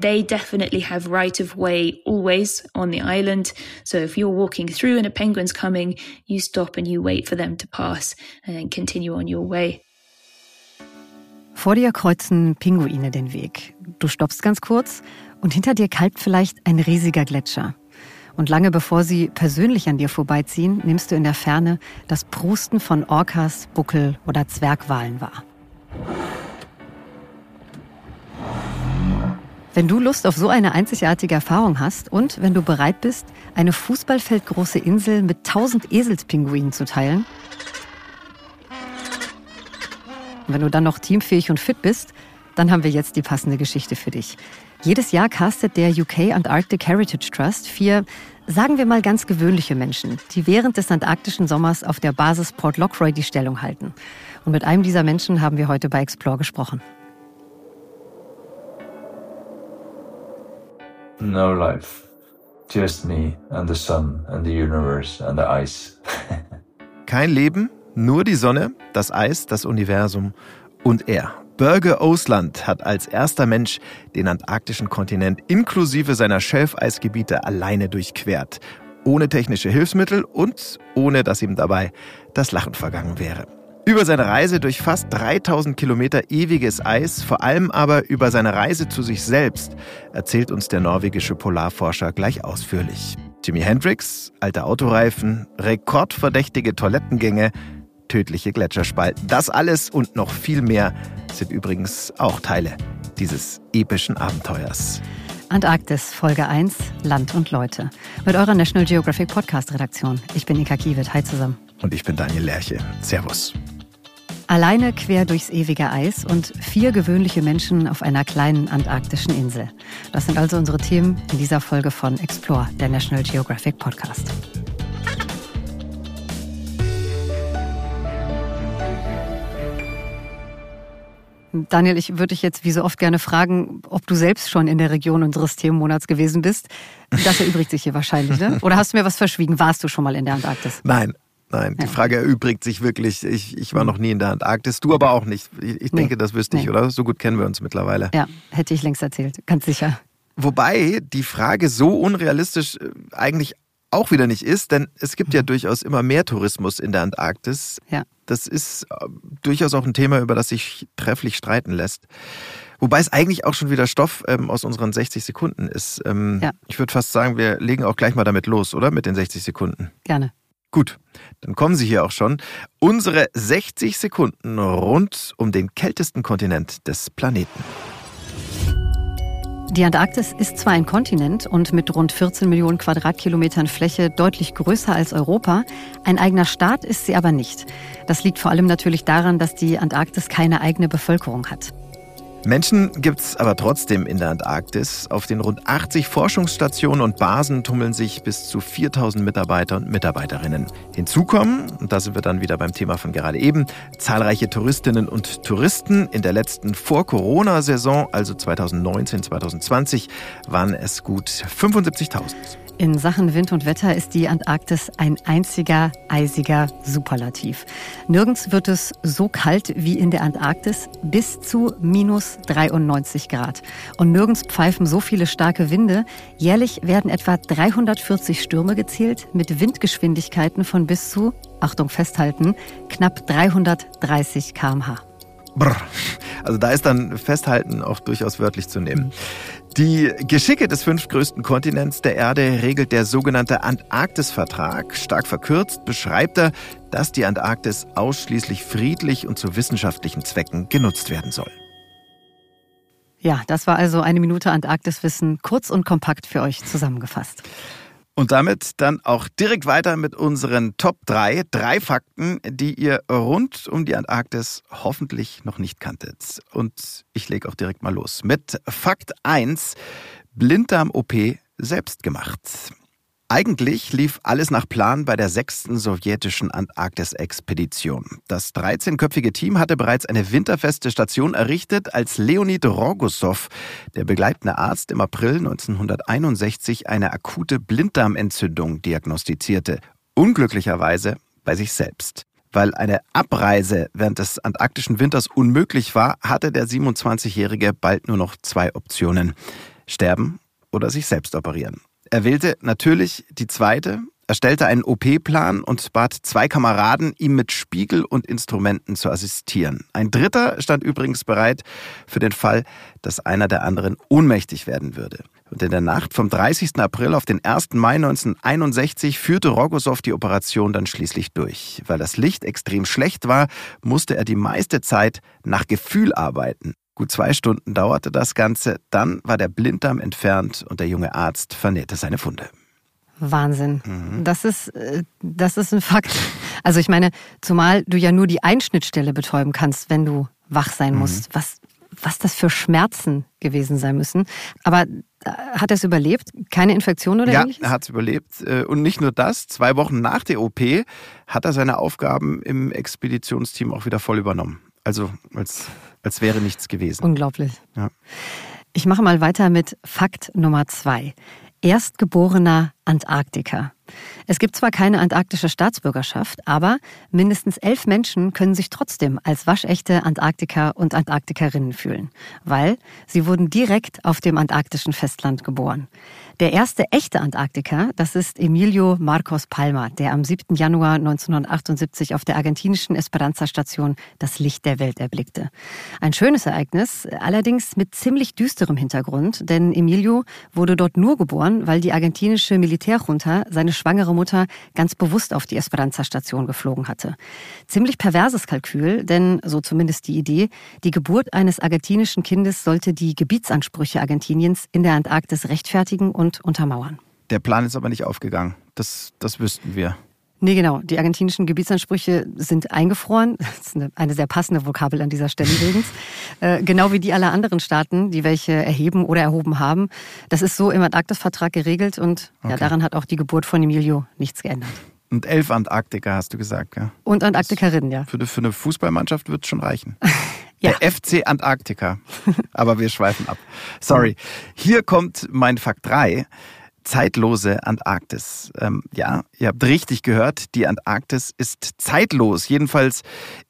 they definitely have right of way always on the island. So if you're walking through and a penguin's coming, you stop and you wait for them to pass and then continue on your way. Vor dir kreuzen Pinguine den Weg. Du stoppst ganz kurz und hinter dir kalbt vielleicht ein riesiger Gletscher. Und lange bevor sie persönlich an dir vorbeiziehen, nimmst du in der Ferne das Prusten von Orcas, Buckel oder Zwergwalen wahr. Wenn du Lust auf so eine einzigartige Erfahrung hast und wenn du bereit bist, eine fußballfeldgroße Insel mit tausend Eselspinguinen zu teilen, und wenn du dann noch teamfähig und fit bist, dann haben wir jetzt die passende Geschichte für dich. Jedes Jahr castet der UK Antarctic Heritage Trust vier, sagen wir mal ganz gewöhnliche Menschen, die während des antarktischen Sommers auf der Basis Port Lockroy die Stellung halten. Und mit einem dieser Menschen haben wir heute bei Explore gesprochen. No life. Just me and the sun and the universe and the ice. Kein Leben, nur die Sonne, das Eis, das Universum und er. Börge Osland hat als erster Mensch den antarktischen Kontinent inklusive seiner Schelfeisgebiete alleine durchquert. Ohne technische Hilfsmittel und ohne dass ihm dabei das Lachen vergangen wäre. Über seine Reise durch fast 3000 Kilometer ewiges Eis, vor allem aber über seine Reise zu sich selbst, erzählt uns der norwegische Polarforscher gleich ausführlich. Jimi Hendrix, alte Autoreifen, rekordverdächtige Toilettengänge, tödliche Gletscherspalten. Das alles und noch viel mehr sind übrigens auch Teile dieses epischen Abenteuers. Antarktis, Folge 1, Land und Leute. Mit eurer National Geographic Podcast Redaktion. Ich bin Ika Kiewit. Hi zusammen. Und ich bin Daniel Lerche. Servus. Alleine quer durchs ewige Eis und vier gewöhnliche Menschen auf einer kleinen antarktischen Insel. Das sind also unsere Themen in dieser Folge von Explore, der National Geographic Podcast. Daniel, ich würde dich jetzt wie so oft gerne fragen, ob du selbst schon in der Region unseres Themenmonats gewesen bist. Das erübrigt sich hier wahrscheinlich, ne? Oder hast du mir was verschwiegen? Warst du schon mal in der Antarktis? Nein, Nein, die Frage erübrigt sich wirklich. Ich, ich war noch nie in der Antarktis, du aber auch nicht. Ich, ich denke, nee. das wüsste ich, nee. oder? So gut kennen wir uns mittlerweile. Ja, hätte ich längst erzählt, ganz sicher. Wobei die Frage so unrealistisch äh, eigentlich auch wieder nicht ist, denn es gibt ja mhm. durchaus immer mehr Tourismus in der Antarktis. Ja. Das ist äh, durchaus auch ein Thema, über das sich trefflich streiten lässt. Wobei es eigentlich auch schon wieder Stoff ähm, aus unseren 60 Sekunden ist. Ähm, ja. Ich würde fast sagen, wir legen auch gleich mal damit los, oder? Mit den 60 Sekunden. Gerne. Gut, dann kommen Sie hier auch schon. Unsere 60 Sekunden rund um den kältesten Kontinent des Planeten. Die Antarktis ist zwar ein Kontinent und mit rund 14 Millionen Quadratkilometern Fläche deutlich größer als Europa, ein eigener Staat ist sie aber nicht. Das liegt vor allem natürlich daran, dass die Antarktis keine eigene Bevölkerung hat. Menschen gibt's aber trotzdem in der Antarktis. Auf den rund 80 Forschungsstationen und Basen tummeln sich bis zu 4000 Mitarbeiter und Mitarbeiterinnen. Hinzu kommen, und da sind wir dann wieder beim Thema von gerade eben, zahlreiche Touristinnen und Touristen. In der letzten Vor-Corona-Saison, also 2019, 2020, waren es gut 75.000. In Sachen Wind und Wetter ist die Antarktis ein einziger eisiger Superlativ. Nirgends wird es so kalt wie in der Antarktis, bis zu minus 93 Grad. Und nirgends pfeifen so viele starke Winde. Jährlich werden etwa 340 Stürme gezählt mit Windgeschwindigkeiten von bis zu, Achtung festhalten, knapp 330 kmh. Brr. Also da ist dann Festhalten auch durchaus wörtlich zu nehmen. Die Geschicke des fünftgrößten Kontinents der Erde regelt der sogenannte Antarktis-Vertrag. Stark verkürzt beschreibt er, dass die Antarktis ausschließlich friedlich und zu wissenschaftlichen Zwecken genutzt werden soll. Ja, das war also eine Minute Antarktiswissen, kurz und kompakt für euch zusammengefasst. Und damit dann auch direkt weiter mit unseren Top 3. Drei Fakten, die ihr rund um die Antarktis hoffentlich noch nicht kanntet. Und ich lege auch direkt mal los mit Fakt 1. Blinddarm-OP selbst gemacht. Eigentlich lief alles nach Plan bei der sechsten sowjetischen Antarktis-Expedition. Das 13-köpfige Team hatte bereits eine winterfeste Station errichtet, als Leonid Rogosov, der begleitende Arzt, im April 1961 eine akute Blinddarmentzündung diagnostizierte. Unglücklicherweise bei sich selbst. Weil eine Abreise während des antarktischen Winters unmöglich war, hatte der 27-Jährige bald nur noch zwei Optionen. sterben oder sich selbst operieren. Er wählte natürlich die zweite, erstellte einen OP-Plan und bat zwei Kameraden, ihm mit Spiegel und Instrumenten zu assistieren. Ein dritter stand übrigens bereit für den Fall, dass einer der anderen ohnmächtig werden würde. Und in der Nacht vom 30. April auf den 1. Mai 1961 führte Rogosow die Operation dann schließlich durch. Weil das Licht extrem schlecht war, musste er die meiste Zeit nach Gefühl arbeiten. Gut zwei Stunden dauerte das Ganze, dann war der Blinddarm entfernt und der junge Arzt vernähte seine Funde. Wahnsinn. Mhm. Das ist, äh, das ist ein Fakt. Also ich meine, zumal du ja nur die Einschnittstelle betäuben kannst, wenn du wach sein mhm. musst. Was, was das für Schmerzen gewesen sein müssen. Aber äh, hat er es überlebt? Keine Infektion oder ja, ähnliches? Ja, er hat es überlebt. Äh, und nicht nur das, zwei Wochen nach der OP hat er seine Aufgaben im Expeditionsteam auch wieder voll übernommen. Also als, als wäre nichts gewesen. Unglaublich. Ja. Ich mache mal weiter mit Fakt Nummer zwei erstgeborener Antarktiker. Es gibt zwar keine antarktische Staatsbürgerschaft, aber mindestens elf Menschen können sich trotzdem als waschechte Antarktiker und Antarktikerinnen fühlen, weil sie wurden direkt auf dem antarktischen Festland geboren. Der erste echte Antarktiker, das ist Emilio Marcos Palma, der am 7. Januar 1978 auf der argentinischen Esperanza-Station das Licht der Welt erblickte. Ein schönes Ereignis, allerdings mit ziemlich düsterem Hintergrund, denn Emilio wurde dort nur geboren, weil die argentinische Militärjunta seine schwangere Mutter ganz bewusst auf die Esperanza-Station geflogen hatte. Ziemlich perverses Kalkül, denn so zumindest die Idee, die Geburt eines argentinischen Kindes sollte die Gebietsansprüche Argentiniens in der Antarktis rechtfertigen und untermauern. Der Plan ist aber nicht aufgegangen. Das, das wüssten wir. Nee, genau. Die argentinischen Gebietsansprüche sind eingefroren. Das ist eine, eine sehr passende Vokabel an dieser Stelle übrigens. äh, genau wie die aller anderen Staaten, die welche erheben oder erhoben haben. Das ist so im Antarktisvertrag geregelt und okay. ja, daran hat auch die Geburt von Emilio nichts geändert. Und elf Antarktiker, hast du gesagt, ja? Und Antarktikerinnen, ja. Für, für eine Fußballmannschaft wird es schon reichen. ja. Der FC Antarktika. Aber wir schweifen ab. Sorry. Hier kommt mein Fakt 3 zeitlose Antarktis. Ähm, ja, ihr habt richtig gehört, die Antarktis ist zeitlos, jedenfalls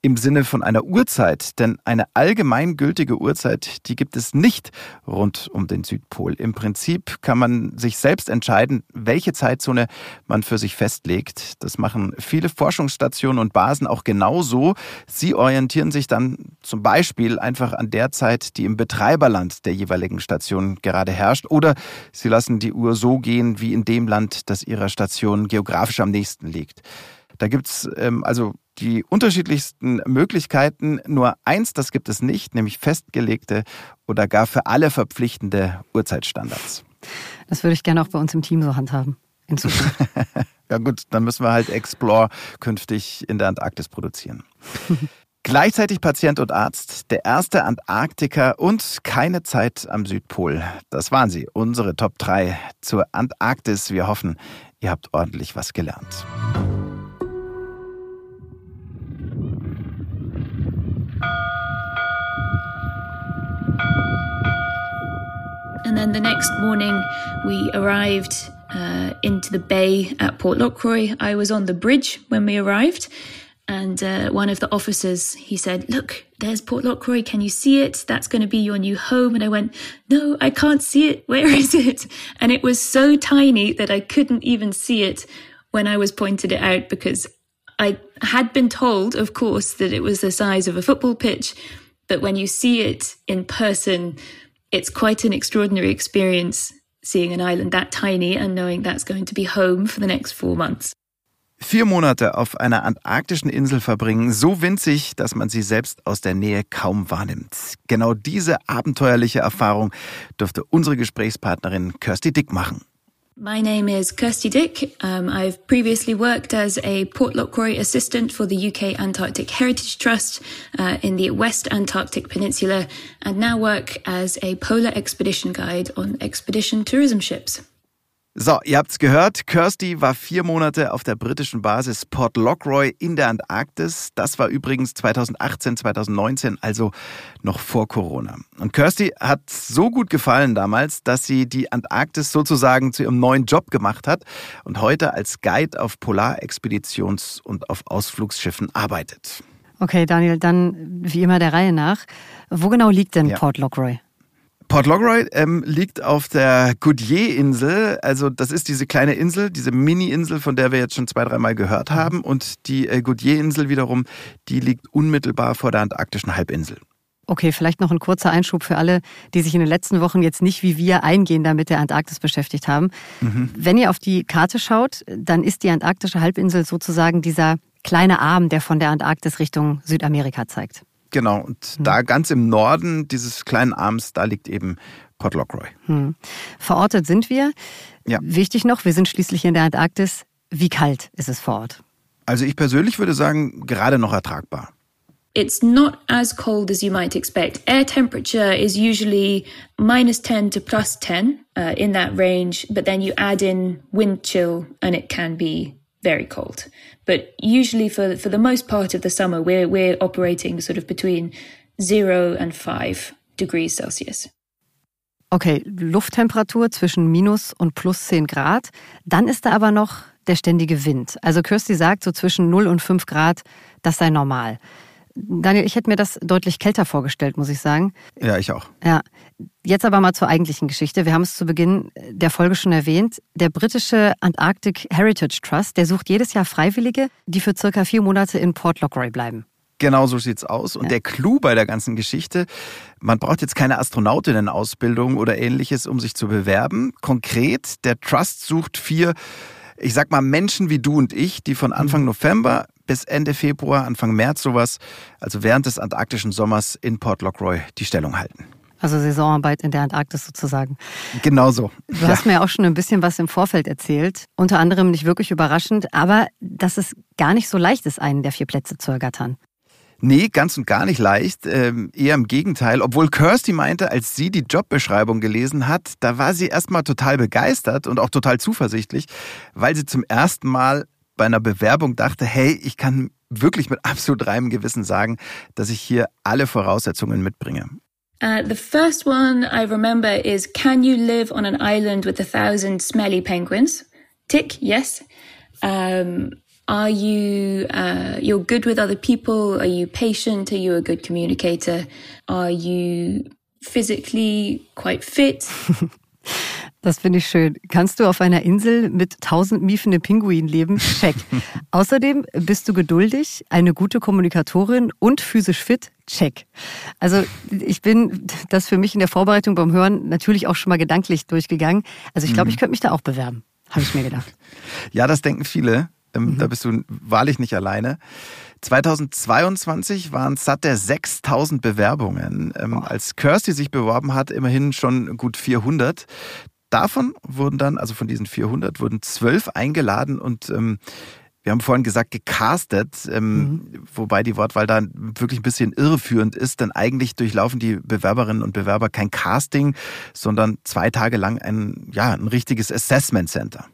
im Sinne von einer Uhrzeit, denn eine allgemeingültige Uhrzeit, die gibt es nicht rund um den Südpol. Im Prinzip kann man sich selbst entscheiden, welche Zeitzone man für sich festlegt. Das machen viele Forschungsstationen und Basen auch genauso. Sie orientieren sich dann zum Beispiel einfach an der Zeit, die im Betreiberland der jeweiligen Station gerade herrscht, oder sie lassen die Uhr so gehen wie in dem Land, das ihrer Station geografisch am nächsten liegt. Da gibt's ähm, also die unterschiedlichsten Möglichkeiten. Nur eins, das gibt es nicht, nämlich festgelegte oder gar für alle verpflichtende Uhrzeitstandards. Das würde ich gerne auch bei uns im Team so handhaben. In Zukunft. ja gut, dann müssen wir halt Explore künftig in der Antarktis produzieren. Gleichzeitig Patient und Arzt, der erste Antarktiker und keine Zeit am Südpol. Das waren sie, unsere Top 3 zur Antarktis. Wir hoffen, ihr habt ordentlich was gelernt. And then the next morning, we arrived uh, into the bay at Port Lockroy. I was on the bridge when we arrived. And uh, one of the officers, he said, look, there's Port Lockroy. Can you see it? That's going to be your new home. And I went, no, I can't see it. Where is it? And it was so tiny that I couldn't even see it when I was pointed it out because I had been told, of course, that it was the size of a football pitch. But when you see it in person, it's quite an extraordinary experience seeing an island that tiny and knowing that's going to be home for the next four months. Vier Monate auf einer antarktischen Insel verbringen, so winzig, dass man sie selbst aus der Nähe kaum wahrnimmt. Genau diese abenteuerliche Erfahrung dürfte unsere Gesprächspartnerin Kirsty Dick machen. My name is Kirsty Dick. Um, I've previously worked as a Port Lockroy assistant for the UK Antarctic Heritage Trust uh, in the West Antarctic Peninsula and now work as a polar expedition guide on expedition tourism ships. So, ihr habt's gehört. Kirsty war vier Monate auf der britischen Basis Port Lockroy in der Antarktis. Das war übrigens 2018, 2019, also noch vor Corona. Und Kirsty hat so gut gefallen damals, dass sie die Antarktis sozusagen zu ihrem neuen Job gemacht hat und heute als Guide auf Polarexpeditions- und auf Ausflugsschiffen arbeitet. Okay, Daniel, dann wie immer der Reihe nach. Wo genau liegt denn ja. Port Lockroy? Port Lockroy ähm, liegt auf der Goodyear-Insel. Also das ist diese kleine Insel, diese Mini-Insel, von der wir jetzt schon zwei, dreimal gehört haben. Und die äh, Goodyear-Insel wiederum, die liegt unmittelbar vor der antarktischen Halbinsel. Okay, vielleicht noch ein kurzer Einschub für alle, die sich in den letzten Wochen jetzt nicht wie wir eingehender mit der Antarktis beschäftigt haben. Mhm. Wenn ihr auf die Karte schaut, dann ist die antarktische Halbinsel sozusagen dieser kleine Arm, der von der Antarktis Richtung Südamerika zeigt. Genau, und hm. da ganz im Norden dieses kleinen Arms, da liegt eben Port Lockroy. Hm. Verortet sind wir. Ja. Wichtig noch, wir sind schließlich in der Antarktis. Wie kalt ist es vor Ort? Also ich persönlich würde sagen, gerade noch ertragbar. It's not as cold as you might expect. Air temperature is usually minus 10 to plus 10 uh, in that range, but then you add in wind chill and it can be very cold. But usually for, for the most part of the summer, we're, we're operating sort of between zero and five degrees Celsius. Okay, Lufttemperatur zwischen minus und plus 10 Grad. Dann ist da aber noch der ständige Wind. Also Kirsty sagt, so zwischen 0 und 5 Grad, das sei normal. Daniel, ich hätte mir das deutlich kälter vorgestellt, muss ich sagen. Ja, ich auch. Ja. Jetzt aber mal zur eigentlichen Geschichte. Wir haben es zu Beginn der Folge schon erwähnt. Der britische Antarctic Heritage Trust, der sucht jedes Jahr Freiwillige, die für circa vier Monate in Port Lockroy bleiben. Genau so sieht's aus. Und ja. der Clou bei der ganzen Geschichte, man braucht jetzt keine Astronautinnen-Ausbildung oder ähnliches, um sich zu bewerben. Konkret, der Trust sucht vier, ich sag mal, Menschen wie du und ich, die von Anfang mhm. November bis Ende Februar, Anfang März sowas, also während des antarktischen Sommers in Port Lockroy die Stellung halten. Also Saisonarbeit in der Antarktis sozusagen. Genau so. Du hast mir auch schon ein bisschen was im Vorfeld erzählt. Unter anderem nicht wirklich überraschend, aber dass es gar nicht so leicht ist, einen der vier Plätze zu ergattern. Nee, ganz und gar nicht leicht. Ähm, eher im Gegenteil. Obwohl Kirsty meinte, als sie die Jobbeschreibung gelesen hat, da war sie erstmal total begeistert und auch total zuversichtlich, weil sie zum ersten Mal bei einer Bewerbung dachte, hey, ich kann wirklich mit absolut reinem Gewissen sagen, dass ich hier alle Voraussetzungen mitbringe. Uh, the first one I remember is Can you live on an island with a thousand smelly penguins? Tick, yes. Um, are you uh, you're good with other people? Are you patient? Are you a good communicator? Are you physically quite fit? Das finde ich schön. Kannst du auf einer Insel mit tausend miefenden Pinguinen leben? Check. Außerdem bist du geduldig, eine gute Kommunikatorin und physisch fit? Check. Also ich bin das für mich in der Vorbereitung beim Hören natürlich auch schon mal gedanklich durchgegangen. Also ich glaube, mhm. ich könnte mich da auch bewerben, habe ich mir gedacht. Ja, das denken viele. Ähm, mhm. Da bist du wahrlich nicht alleine. 2022 waren es satt der 6000 Bewerbungen. Ähm, als Kirsty sich beworben hat, immerhin schon gut 400. Davon wurden dann, also von diesen 400, wurden zwölf eingeladen und ähm, wir haben vorhin gesagt, gecastet, ähm, mhm. wobei die Wortwahl da wirklich ein bisschen irreführend ist, denn eigentlich durchlaufen die Bewerberinnen und Bewerber kein Casting, sondern zwei Tage lang ein, ja, ein richtiges Assessment Center.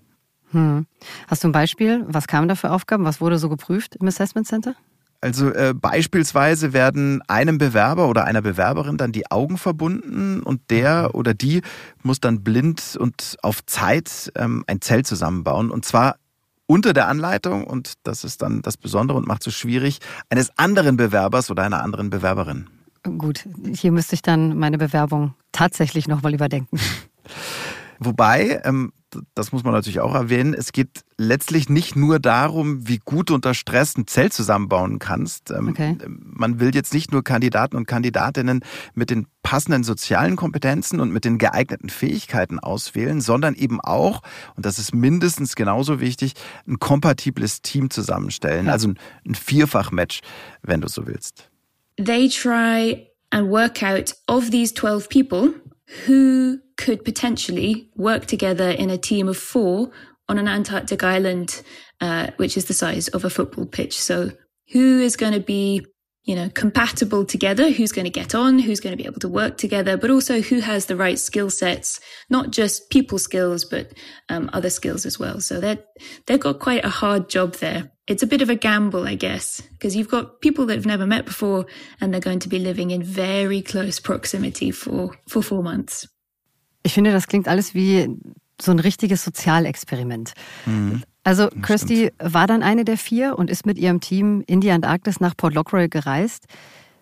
Hm. Hast du ein Beispiel? Was kamen da für Aufgaben? Was wurde so geprüft im Assessment Center? Also äh, beispielsweise werden einem Bewerber oder einer Bewerberin dann die Augen verbunden und der oder die muss dann blind und auf Zeit ähm, ein Zelt zusammenbauen und zwar unter der Anleitung und das ist dann das Besondere und macht so schwierig eines anderen Bewerbers oder einer anderen Bewerberin. Gut, hier müsste ich dann meine Bewerbung tatsächlich nochmal überdenken. Wobei, ähm, das muss man natürlich auch erwähnen, es geht letztlich nicht nur darum, wie gut du unter Stress ein Zelt zusammenbauen kannst. Ähm, okay. Man will jetzt nicht nur Kandidaten und Kandidatinnen mit den passenden sozialen Kompetenzen und mit den geeigneten Fähigkeiten auswählen, sondern eben auch, und das ist mindestens genauso wichtig, ein kompatibles Team zusammenstellen. Ja. Also ein, ein Vierfach-Match, wenn du so willst. They try and work out of these 12 people who could potentially work together in a team of four on an Antarctic island, uh, which is the size of a football pitch. So who is going to be, you know, compatible together? Who's going to get on? Who's going to be able to work together? But also who has the right skill sets, not just people skills, but um, other skills as well. So they they've got quite a hard job there. It's a bit of a gamble, I guess, because you've got people that have never met before and they're going to be living in very close proximity for, for four months. Ich finde, das klingt alles wie so ein richtiges Sozialexperiment. Mhm. Also Kirsty war dann eine der vier und ist mit ihrem Team in die Antarktis nach Port Lockroy gereist.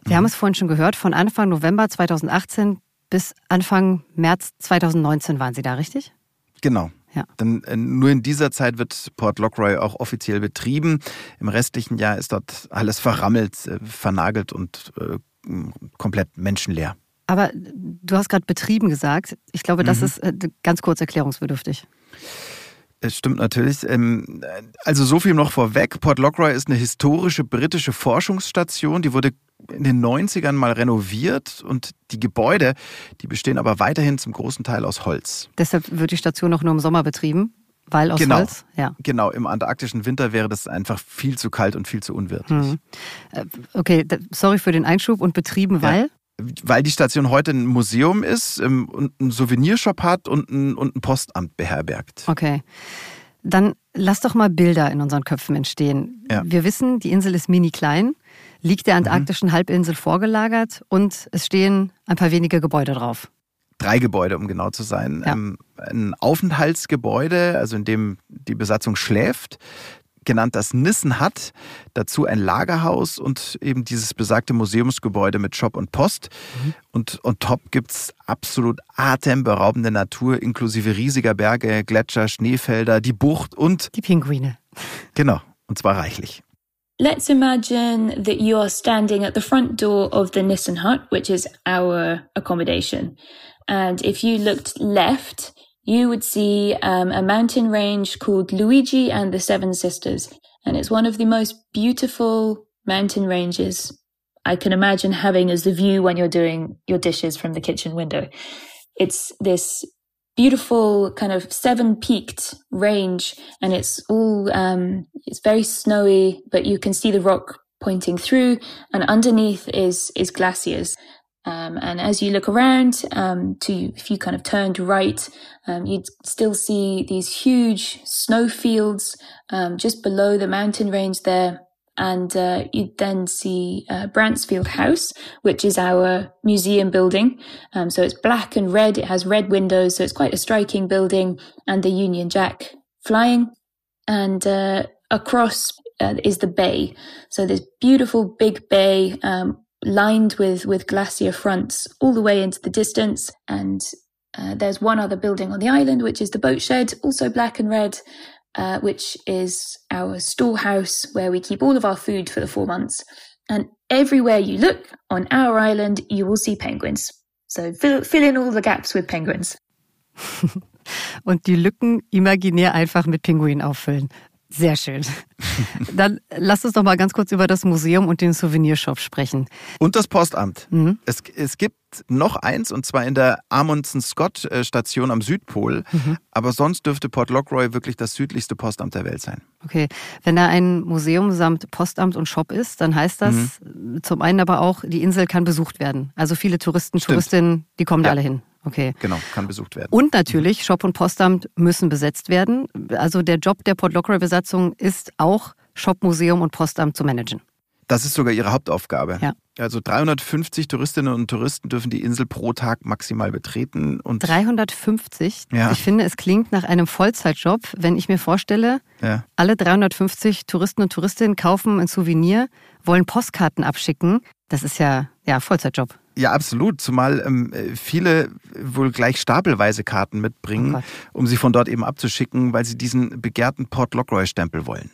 Wir mhm. haben es vorhin schon gehört, von Anfang November 2018 Bis Anfang März 2019 waren Sie da, richtig? Genau. Ja. Denn äh, nur in dieser Zeit wird Port Lockroy auch offiziell betrieben. Im restlichen Jahr ist dort alles verrammelt, äh, vernagelt und äh, komplett menschenleer. Aber du hast gerade betrieben gesagt. Ich glaube, das mhm. ist ganz kurz erklärungsbedürftig. Es stimmt natürlich. Ähm, also so viel noch vorweg. Port Lockroy ist eine historische britische Forschungsstation. Die wurde in den 90ern mal renoviert und die Gebäude, die bestehen aber weiterhin zum großen Teil aus Holz. Deshalb wird die Station auch nur im Sommer betrieben? Weil aus genau, Holz? Ja. Genau, im antarktischen Winter wäre das einfach viel zu kalt und viel zu unwirtlich. Hm. Okay, sorry für den Einschub und betrieben, weil? Ja weil die Station heute ein Museum ist ähm, und einen Souvenirshop hat und ein, und ein Postamt beherbergt. Okay. Dann lass doch mal Bilder in unseren Köpfen entstehen. Ja. Wir wissen, die Insel ist mini klein, liegt der antarktischen mhm. Halbinsel vorgelagert und es stehen ein paar wenige Gebäude drauf. Drei Gebäude, um genau zu sein. Ja. Ähm, ein Aufenthaltsgebäude, also in dem die Besatzung schläft genannt das Nissen hat. Dazu ein Lagerhaus und eben dieses besagte Museumsgebäude mit Shop und Post. Mhm. Und on top gibt's absolut atemberaubende Natur, inklusive riesiger Berge, Gletscher, Schneefelder, die Bucht und die Pinguine. Genau, und zwar reichlich. Let's imagine that you are standing at the front door of the Nissen hut, which is our accommodation. And if you looked left, you would see um, a mountain range called Luigi and the Seven Sisters. And it's one of the most beautiful mountain ranges I can imagine having as the view when you're doing your dishes from the kitchen window. It's this beautiful kind of seven peaked range and it's all, um, it's very snowy, but you can see the rock pointing through and underneath is, is glaciers. Um, and as you look around, um, to if you kind of turned right, um, you'd still see these huge snow fields um, just below the mountain range there. And uh, you'd then see uh, Brantsfield House, which is our museum building. Um, so it's black and red. It has red windows, so it's quite a striking building. And the Union Jack flying, and uh, across uh, is the bay. So this beautiful big bay um, lined with, with glacier fronts all the way into the distance. And uh, there's one other building on the island, which is the boat shed, also black and red, uh, which is our storehouse where we keep all of our food for the four months. And everywhere you look on our island, you will see penguins. So fill, fill in all the gaps with penguins. Und die Lücken imaginär einfach mit Pinguinen auffüllen. Sehr schön. Dann lass uns doch mal ganz kurz über das Museum und den Souvenirshop sprechen. Und das Postamt. Mhm. Es, es gibt noch eins, und zwar in der Amundsen Scott äh, am Südpol. Mhm. Aber sonst dürfte Port Lockroy wirklich das südlichste Postamt der Welt sein. Okay. Wenn da ein Museum samt Postamt und Shop ist, dann heißt das mhm. zum einen aber auch, die Insel kann besucht werden. Also viele Touristen, Stimmt. Touristinnen, die kommen ja. da alle hin. Okay. Genau, kann besucht werden. Und natürlich, Shop und Postamt müssen besetzt werden. Also der Job der Port Lockery-Besatzung ist auch, Shop, Museum und Postamt zu managen. Das ist sogar ihre Hauptaufgabe. Ja. Also 350 Touristinnen und Touristen dürfen die Insel pro Tag maximal betreten. Und 350? Ja. Ich finde, es klingt nach einem Vollzeitjob, wenn ich mir vorstelle, ja. alle 350 Touristen und Touristinnen kaufen ein Souvenir, wollen Postkarten abschicken. Das ist ja, ja Vollzeitjob. Ja, absolut. Zumal ähm, viele wohl gleich stapelweise Karten mitbringen, oh um sie von dort eben abzuschicken, weil sie diesen begehrten Port Lockroy-Stempel wollen.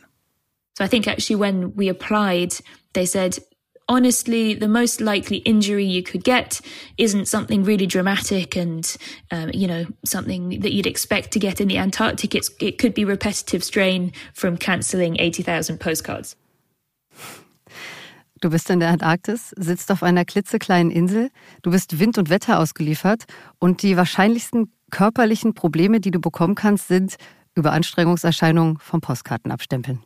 So I think actually when we applied, they said, honestly, the most likely injury you could get isn't something really dramatic and, um, you know, something that you'd expect to get in the Antarctic. It's, it could be repetitive strain from cancelling 80,000 postcards. Du bist in der Antarktis, sitzt auf einer klitzekleinen Insel, du bist Wind und Wetter ausgeliefert und die wahrscheinlichsten körperlichen Probleme, die du bekommen kannst, sind Überanstrengungserscheinungen vom Postkartenabstempeln.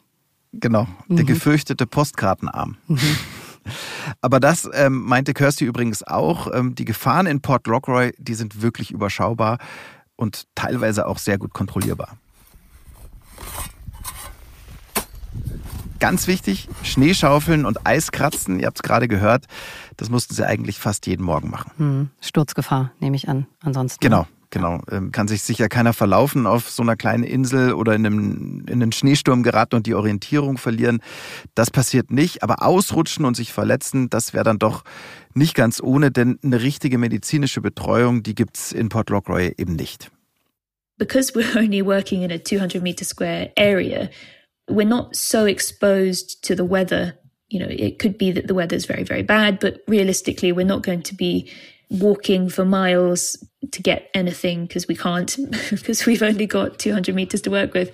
Genau, der mhm. gefürchtete Postkartenarm. Mhm. Aber das ähm, meinte Kirsty übrigens auch. Ähm, die Gefahren in Port Lockroy, die sind wirklich überschaubar und teilweise auch sehr gut kontrollierbar. Ganz wichtig, Schneeschaufeln und Eiskratzen, ihr habt es gerade gehört, das mussten sie eigentlich fast jeden Morgen machen. Hm, Sturzgefahr, nehme ich an, ansonsten. Genau, genau. Ähm, kann sich sicher keiner verlaufen auf so einer kleinen Insel oder in, einem, in einen Schneesturm geraten und die Orientierung verlieren. Das passiert nicht, aber ausrutschen und sich verletzen, das wäre dann doch nicht ganz ohne, denn eine richtige medizinische Betreuung, die gibt's in Port Lockroy eben nicht. Because we're only working in a 200 meter square area, we're not so exposed to the weather you know, it could be that the weather is very, very bad, but realistically, we're not going to be walking for miles to get anything because we can't, because we've only got 200 meters to work with.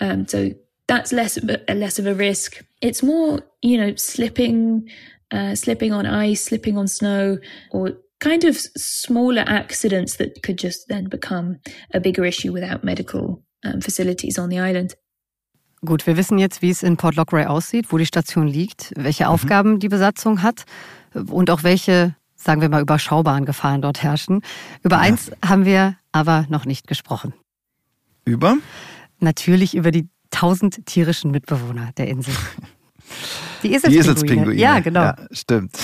Um, so that's less of a, less of a risk. It's more, you know, slipping, uh, slipping on ice, slipping on snow, or kind of smaller accidents that could just then become a bigger issue without medical um, facilities on the island. Gut, wir wissen jetzt, wie es in Port Lockray aussieht, wo die Station liegt, welche mhm. Aufgaben die Besatzung hat und auch welche, sagen wir mal, überschaubaren Gefahren dort herrschen. Über ja. eins haben wir aber noch nicht gesprochen. Über? Natürlich über die tausend tierischen Mitbewohner der Insel. Die Eselspinguine. Die Eselspinguine. Ja, genau. Ja, stimmt.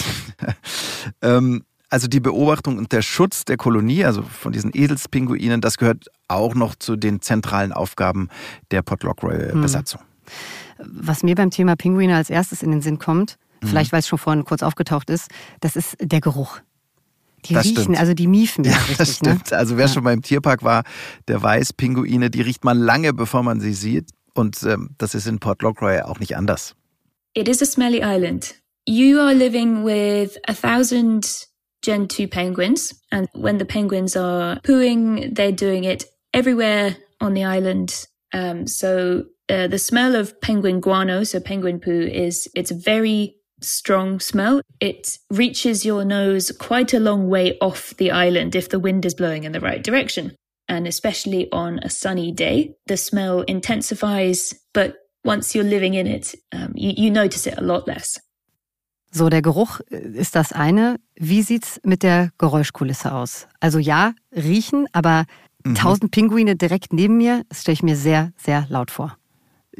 ähm, also die Beobachtung und der Schutz der Kolonie, also von diesen Edelspinguinen, das gehört auch noch zu den zentralen Aufgaben der Port Lockroy-Besatzung. Hm. Was mir beim Thema Pinguine als erstes in den Sinn kommt, mhm. vielleicht weil es schon vorhin kurz aufgetaucht ist, das ist der Geruch. Die das riechen, stimmt. also die miefen ja, richtig, das ne? stimmt. Ne? Also wer ja. schon beim Tierpark war, der weiß, Pinguine, die riecht man lange, bevor man sie sieht. Und ähm, das ist in Port Lockroy auch nicht anders. It is a smelly island. You are living with a thousand Gen 2 penguins. And when the penguins are pooing, they're doing it everywhere on the island. Um, so uh, the smell of penguin guano, so penguin poo, is it's a very strong smell. It reaches your nose quite a long way off the island if the wind is blowing in the right direction. And especially on a sunny day, the smell intensifies. But once you're living in it, um, you, you notice it a lot less. So, der Geruch äh, ist das eine. Wie sieht's mit der Geräuschkulisse aus? Also ja, riechen, aber mhm. tausend Pinguine direkt neben mir, das stelle ich mir sehr, sehr laut vor.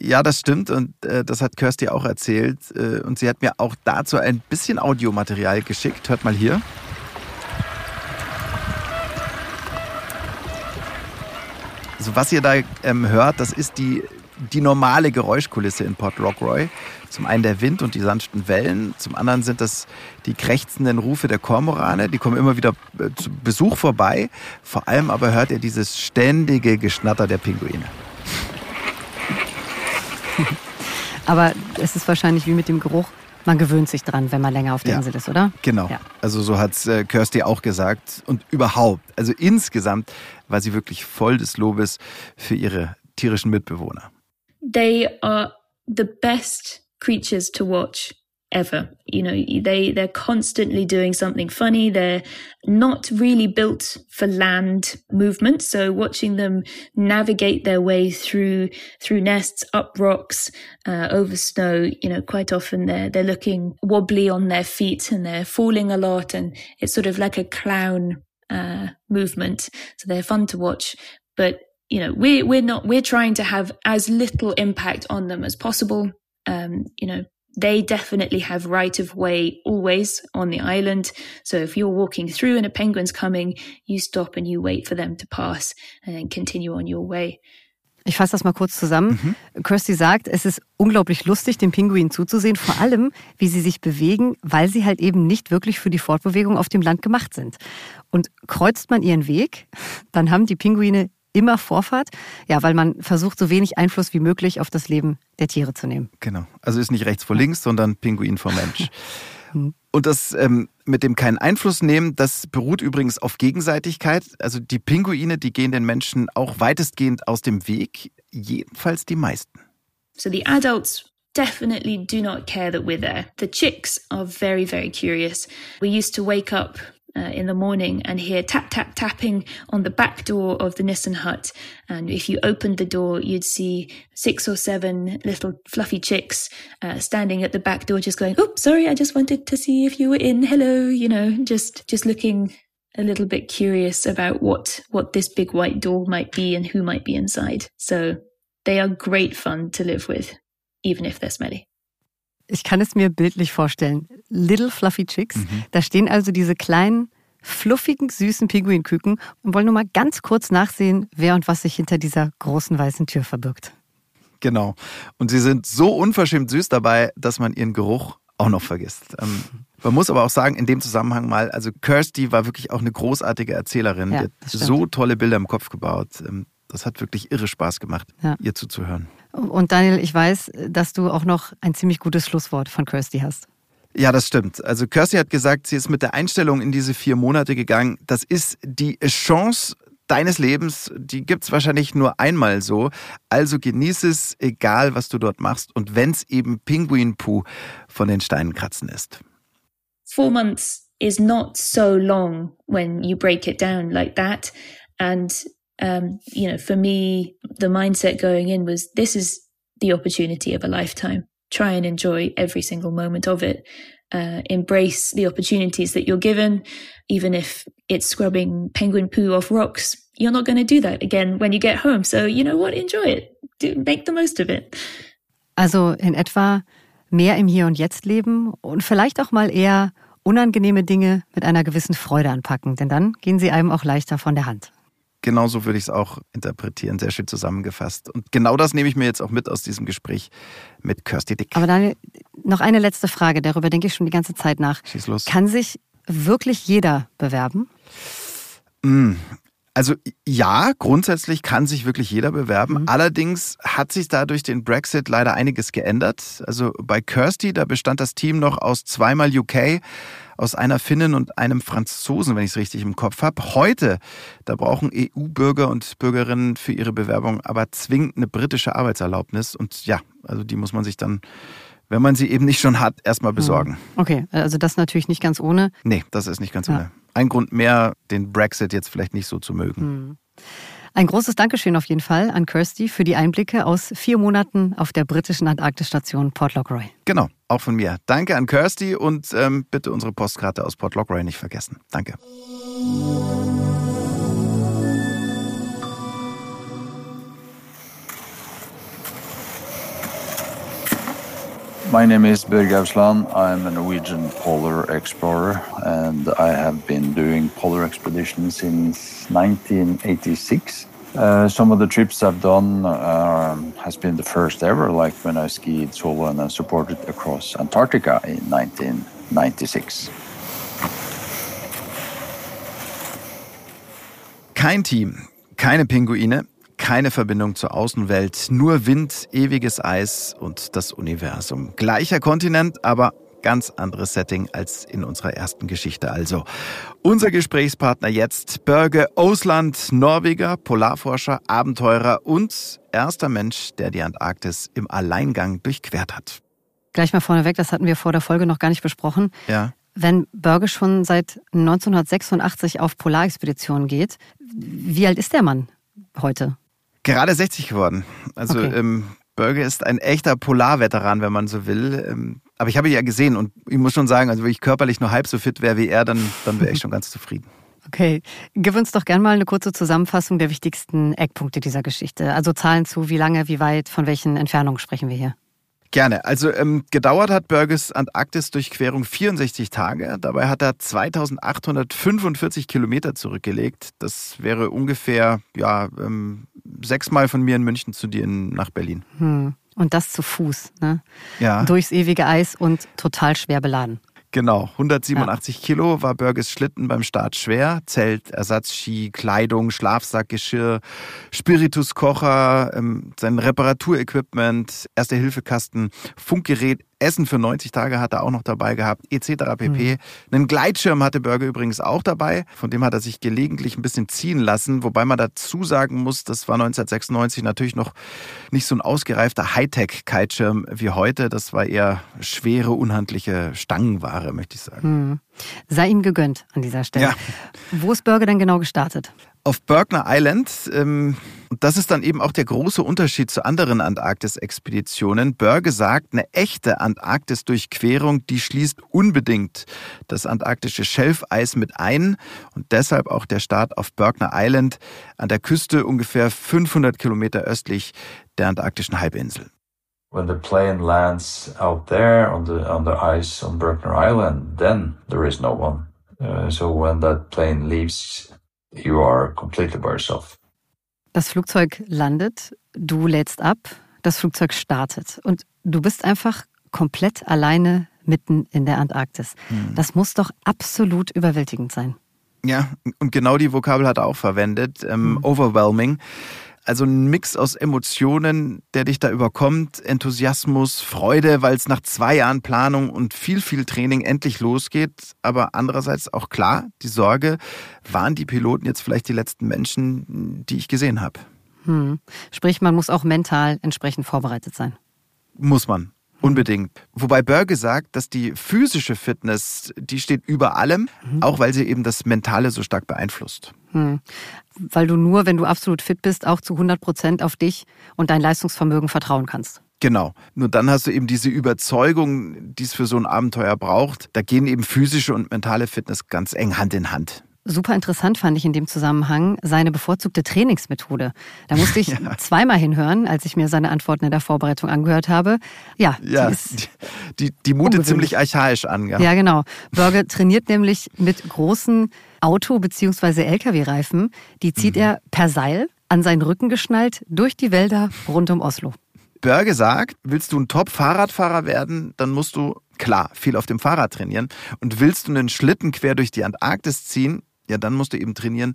Ja, das stimmt und äh, das hat Kirsty auch erzählt. Äh, und sie hat mir auch dazu ein bisschen Audiomaterial geschickt. Hört mal hier. Also was ihr da ähm, hört, das ist die die normale Geräuschkulisse in Port Rockroy. Zum einen der Wind und die sanften Wellen, zum anderen sind das die krächzenden Rufe der Kormorane, die kommen immer wieder äh, zu Besuch vorbei. Vor allem aber hört ihr dieses ständige Geschnatter der Pinguine. Aber es ist wahrscheinlich wie mit dem Geruch, man gewöhnt sich dran, wenn man länger auf der ja, Insel ist, oder? Genau. Ja. Also so hat äh, Kirsty auch gesagt. Und überhaupt, also insgesamt war sie wirklich voll des Lobes für ihre tierischen Mitbewohner. They are the best creatures to watch ever. You know, they, they're constantly doing something funny. They're not really built for land movement. So watching them navigate their way through, through nests, up rocks, uh, over snow, you know, quite often they're, they're looking wobbly on their feet and they're falling a lot. And it's sort of like a clown, uh, movement. So they're fun to watch, but you know, we're, we're not, we're trying to have as little impact on them as possible. Um, you know, they definitely have right of way always on the island. So if you're walking through and a penguin's coming, you stop and you wait for them to pass and then continue on your way. Ich fasse das mal kurz zusammen. Mhm. Kirsty sagt, es ist unglaublich lustig, den Pinguinen zuzusehen, vor allem, wie sie sich bewegen, weil sie halt eben nicht wirklich für die Fortbewegung auf dem Land gemacht sind. Und kreuzt man ihren Weg, dann haben die Pinguine immer Vorfahrt. Ja, weil man versucht, so wenig Einfluss wie möglich auf das Leben der Tiere zu nehmen. Genau. Also ist nicht rechts vor links, sondern Pinguin vor Mensch. Hm. Und das ähm, mit dem keinen Einfluss nehmen, das beruht übrigens auf Gegenseitigkeit. Also die Pinguine, die gehen den Menschen auch weitestgehend aus dem Weg, jedenfalls die meisten. So the adults definitely do not care that we're there. The chicks are very, very curious. We used to wake up uh, in the morning and hear tap, tap, tapping on the back door of the Nissen hut. And if you opened the door, you'd see six or seven little fluffy chicks uh, standing at the back door, just going, "Oh, sorry, I just wanted to see if you were in. Hello," you know, just just looking a little bit curious about what what this big white door might be and who might be inside. So they are great fun to live with, even if they're smelly. Ich kann es mir bildlich vorstellen. Little Fluffy Chicks. Mhm. Da stehen also diese kleinen fluffigen, süßen Pinguinküken und wollen nur mal ganz kurz nachsehen, wer und was sich hinter dieser großen weißen Tür verbirgt. Genau. Und sie sind so unverschämt süß dabei, dass man ihren Geruch auch noch vergisst. Ähm, man muss aber auch sagen, in dem Zusammenhang mal, also Kirsty war wirklich auch eine großartige Erzählerin. Ja, so tolle Bilder im Kopf gebaut. Ähm, das hat wirklich irre Spaß gemacht, Ja. ihr zuzuhören. Und Daniel, ich weiß, dass du auch noch ein ziemlich gutes Schlusswort von Kirsty hast. Ja, das stimmt. Also Kirsty hat gesagt, sie ist mit der Einstellung in diese vier Monate gegangen. Das ist die Chance deines Lebens, die gibt's wahrscheinlich nur einmal so. Also genieß es, egal was du dort machst. Und wenn's eben Pinguinpuh von den Steinen kratzen ist. four months is not so long when you break it down like that. And, um, you know, for me, the mindset going in was this is the opportunity of a lifetime. Try and enjoy every single moment of it. Uh, embrace the opportunities that you're given, even if it's scrubbing penguin poo off rocks. You're not going to do that again when you get home. So, you know what? Enjoy it. Do, make the most of it. Also in etwa mehr im Hier und Jetzt leben und vielleicht auch mal eher unangenehme Dinge mit einer gewissen Freude anpacken, denn dann gehen sie einem auch leichter von der Hand. Genauso würde ich es auch interpretieren, sehr schön zusammengefasst. Und genau das nehme ich mir jetzt auch mit aus diesem Gespräch mit Kirsty Dick. Aber Daniel, noch eine letzte Frage, darüber denke ich schon die ganze Zeit nach. Schieß los. Kann sich wirklich jeder bewerben? Mm. Also ja, grundsätzlich kann sich wirklich jeder bewerben. Allerdings hat sich da durch den Brexit leider einiges geändert. Also bei Kirsty, da bestand das Team noch aus zweimal UK, aus einer Finnin und einem Franzosen, wenn ich es richtig im Kopf habe. Heute, da brauchen EU-Bürger und Bürgerinnen für ihre Bewerbung aber zwingend eine britische Arbeitserlaubnis. Und ja, also die muss man sich dann, wenn man sie eben nicht schon hat, erstmal besorgen. Okay, also das natürlich nicht ganz ohne. Nee, das ist nicht ganz Ja. ohne. Ein Grund mehr, den Brexit jetzt vielleicht nicht so zu mögen. Ein großes Dankeschön auf jeden Fall an Kirsty für die Einblicke aus vier Monaten auf der britischen Antarktisstation Port Lockroy. Genau, auch von mir. Danke an Kirsty und ähm, bitte unsere Postkarte aus Port Lockroy nicht vergessen. Danke. My name is Børge Ausland. I'm a Norwegian polar explorer, and I have been doing polar expeditions since 1986. Uh, some of the trips I've done um, has been the first ever, like when I skied solo and then supported across Antarctica in 1996. Kein Team, keine Pinguine, keine Verbindung zur Außenwelt, nur Wind, ewiges Eis und das Universum. Gleicher Kontinent, aber ganz anderes Setting als in unserer ersten Geschichte also. Unser Gesprächspartner jetzt, Børge Ausland, Norweger, Polarforscher, Abenteurer und erster Mensch, der die Antarktis im Alleingang durchquert hat. Gleich mal vorneweg, das hatten wir vor der Folge noch gar nicht besprochen. Ja. Wenn Börge schon seit 1986 auf Polarexpeditionen geht, wie alt ist der Mann heute? Gerade 60 geworden. Also Okay. ähm, Börge ist ein echter Polarveteran, wenn man so will. Ähm, aber ich habe ihn ja gesehen und ich muss schon sagen, also wenn ich körperlich nur halb so fit wäre wie er, dann, dann wäre ich schon ganz zufrieden. Okay, gib uns doch gern mal eine kurze Zusammenfassung der wichtigsten Eckpunkte dieser Geschichte. Also Zahlen zu, wie lange, wie weit, von welchen Entfernungen sprechen wir hier? Gerne. Also ähm, gedauert hat Börges Antarktis-Durchquerung 64 Tage. Dabei hat er 2845 Kilometer zurückgelegt. Das wäre ungefähr ja ähm, sechsmal von mir in München zu dir in, nach Berlin. Hm. Und das zu Fuß, ne? Ja. Durchs ewige Eis und total schwer beladen. Genau, 187 Kilo war Börges Schlitten beim Start schwer. Zelt, Ersatzski, Kleidung, Schlafsack, Geschirr, Spirituskocher, ähm, sein Reparaturequipment, Erste-Hilfe-Kasten, Funkgerät, Essen für 90 Tage hat er auch noch dabei gehabt, etc. pp. Einen Gleitschirm hatte Börge übrigens auch dabei. Von dem hat er sich gelegentlich ein bisschen ziehen lassen. Wobei man dazu sagen muss, das war 1996 natürlich noch nicht so ein ausgereifter Hightech-Kiteschirm wie heute. Das war eher schwere, unhandliche Stangenware, möchte ich sagen. Hm. Sei ihm gegönnt an dieser Stelle. Ja. Wo ist Börge denn genau gestartet? Auf Berkner Island, ähm, und das ist dann eben auch der große Unterschied zu anderen Antarktis-Expeditionen. Börge sagt, eine echte Antarktis-Durchquerung, die schließt unbedingt das antarktische Schelfeis mit ein und deshalb auch der Start auf Berkner Island an der Küste ungefähr 500 Kilometer östlich der antarktischen Halbinsel. When the plane lands out there on the on the ice on Berkner Island, then there is no one. Uh, so when that plane leaves, you are completely by yourself. Das Flugzeug landet, du lädst ab, das Flugzeug startet und du bist einfach komplett alleine mitten in der Antarktis. Hm. Das muss doch absolut überwältigend sein. Ja, und genau die Vokabel hat er auch verwendet, ähm, hm. overwhelming. Also ein Mix aus Emotionen, der dich da überkommt, Enthusiasmus, Freude, weil es nach zwei Jahren Planung und viel, viel Training endlich losgeht. Aber andererseits auch klar, die Sorge, waren die Piloten jetzt vielleicht die letzten Menschen, die ich gesehen habe? Hm. Sprich, man muss auch mental entsprechend vorbereitet sein. Muss man. Unbedingt. Wobei Börge sagt, dass die physische Fitness, die steht über allem, mhm. auch weil sie eben das Mentale so stark beeinflusst. Hm. Weil du nur, wenn du absolut fit bist, auch zu 100 Prozent auf dich und dein Leistungsvermögen vertrauen kannst. Genau. Nur dann hast du eben diese Überzeugung, die es für so ein Abenteuer braucht. Da gehen eben physische und mentale Fitness ganz eng Hand in Hand. Super interessant fand ich in dem Zusammenhang seine bevorzugte Trainingsmethode. Da musste ich ja. zweimal hinhören, als ich mir seine Antworten in der Vorbereitung angehört habe. Ja, ja die, die, die mutet ziemlich archaisch an. Ja, ja genau. Burger trainiert nämlich mit großen Auto- bzw. Lkw-Reifen. Die zieht mhm. er per Seil an seinen Rücken geschnallt durch die Wälder rund um Oslo. Börge sagt, willst du ein Top-Fahrradfahrer werden, dann musst du klar viel auf dem Fahrrad trainieren. Und willst du einen Schlitten quer durch die Antarktis ziehen, ja, dann musst du eben trainieren,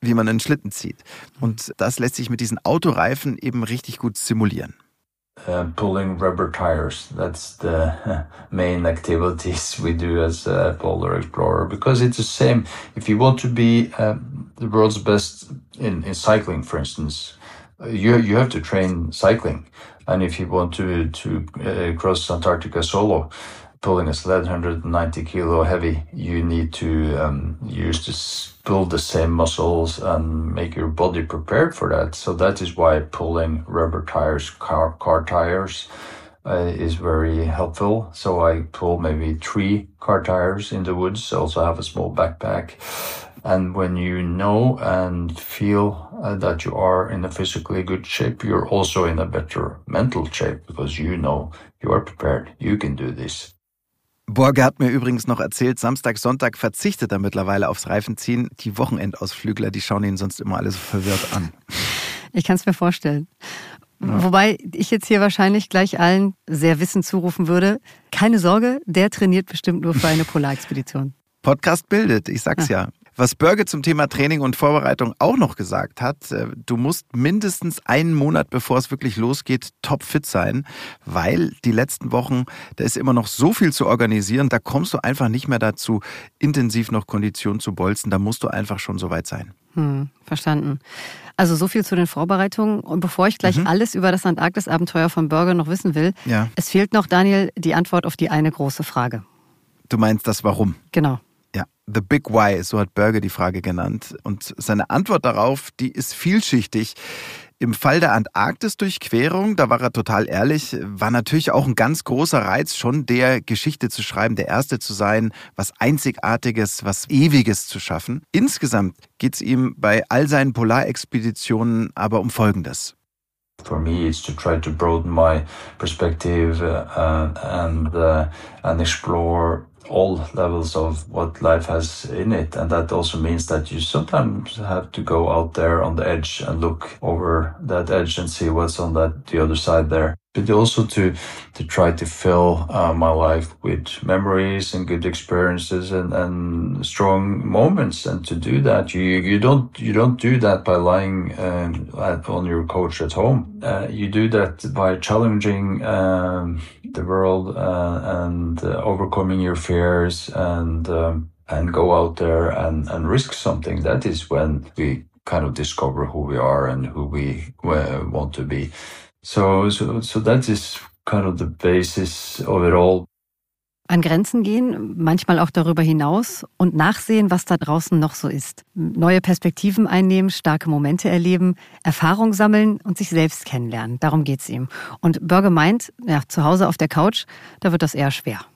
wie man einen Schlitten zieht. Und das lässt sich mit diesen Autoreifen eben richtig gut simulieren. Uh, pulling rubber tires. That's the main activities we do as a polar explorer because it's the same. If you want to be uh, the world's best in, in cycling, for instance, uh, you you have to train cycling, and if you want to to uh, cross Antarctica solo, pulling a sled 190 kilo heavy, you need to um, use this, build the same muscles and make your body prepared for that. So that is why pulling rubber tires, car, car tires, uh, is very helpful. So I pull maybe three car tires in the woods. I Also have a small backpack. And when you know and feel uh, that you are in a physically good shape, you're also in a better mental shape because you know you are prepared. You can do this. Borge hat mir übrigens noch erzählt, Samstag, Sonntag verzichtet er mittlerweile aufs Reifenziehen. Die Wochenendausflügler, die schauen ihn sonst immer alle so verwirrt an. Ich kann es mir vorstellen. Ja. Wobei ich jetzt hier wahrscheinlich gleich allen sehr Wissen zurufen würde. Keine Sorge, der trainiert bestimmt nur für eine Polarexpedition. Podcast bildet, ich sag's ja. ja. Was Börge zum Thema Training und Vorbereitung auch noch gesagt hat, äh, du musst mindestens einen Monat, bevor es wirklich losgeht, topfit sein, weil die letzten Wochen, da ist immer noch so viel zu organisieren, da kommst du einfach nicht mehr dazu, intensiv noch Konditionen zu bolzen, da musst du einfach schon so weit sein. Hm, verstanden. Also so viel zu den Vorbereitungen. Und bevor ich gleich mhm. alles über das Antarktis-Abenteuer von Börge noch wissen will, ja. es fehlt noch, Daniel, die Antwort auf die eine große Frage. Du meinst das Warum? Genau. The Big Why, so hat Berger die Frage genannt. Und seine Antwort darauf, die ist vielschichtig. Im Fall der Antarktis-Durchquerung, da war er total ehrlich, war natürlich auch ein ganz großer Reiz, schon der Geschichte zu schreiben, der Erste zu sein, was Einzigartiges, was Ewiges zu schaffen. Insgesamt geht es ihm bei all seinen Polarexpeditionen aber um Folgendes. For me, it's to try to broaden my perspective uh, and uh, and explore all levels of what life has in it. And that also means that you sometimes have to go out there on the edge and look over that edge and see what's on that the other side there but also to to try to fill uh, my life with memories and good experiences and, and strong moments. And to do that you you don't you don't do that by lying um, at, on your couch at home. Uh, you do that by challenging um, the world uh, and uh, overcoming your fears and um, and go out there and, and risk something. That is when we kind of discover who we are and who we uh, want to be So, so, so that is kind of the basis of it all. An Grenzen gehen, manchmal auch darüber hinaus und nachsehen, was da draußen noch so ist. Neue Perspektiven einnehmen, starke Momente erleben, Erfahrung sammeln und sich selbst kennenlernen. Darum geht's ihm. Und Börge meint, ja, zu Hause auf der Couch, da wird das eher schwer.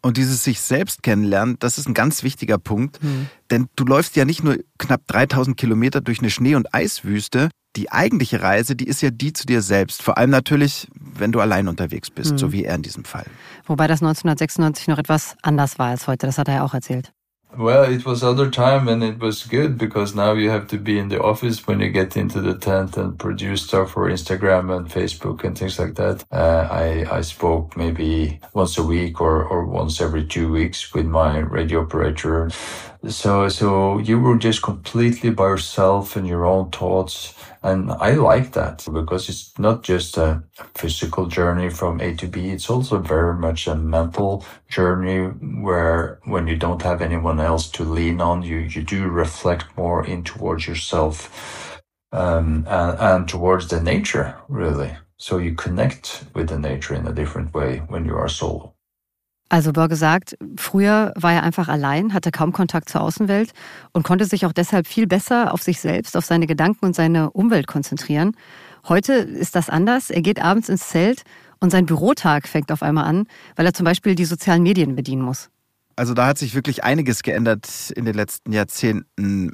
Und dieses sich selbst kennenlernen, das ist ein ganz wichtiger Punkt. Mhm. Denn du läufst ja nicht nur knapp 3000 Kilometer durch eine Schnee- und Eiswüste, die eigentliche Reise, die ist ja die zu dir selbst. Vor allem natürlich, wenn du allein unterwegs bist, mhm. so wie er in diesem Fall. Wobei das 1996 noch etwas anders war als heute, das hat er ja auch erzählt. Well, it was other time and it was good because now you have to be in the office when you get into the tent and produce stuff for Instagram and Facebook and things like that. Uh, I, I spoke maybe once a week or, or once every two weeks with my radio operator. So, so you were just completely by yourself and your own thoughts. And I like that because it's not just a physical journey from A to B. It's also very much a mental journey where when you don't have anyone else to lean on, you, you do reflect more in towards yourself, um, and, and towards the nature, really. So you connect with the nature in a different way when you are solo. Also Börge sagt, früher war er einfach allein, hatte kaum Kontakt zur Außenwelt und konnte sich auch deshalb viel besser auf sich selbst, auf seine Gedanken und seine Umwelt konzentrieren. Heute ist das anders. Er geht abends ins Zelt und sein Bürotag fängt auf einmal an, weil er zum Beispiel die sozialen Medien bedienen muss. Also da hat sich wirklich einiges geändert in den letzten Jahrzehnten.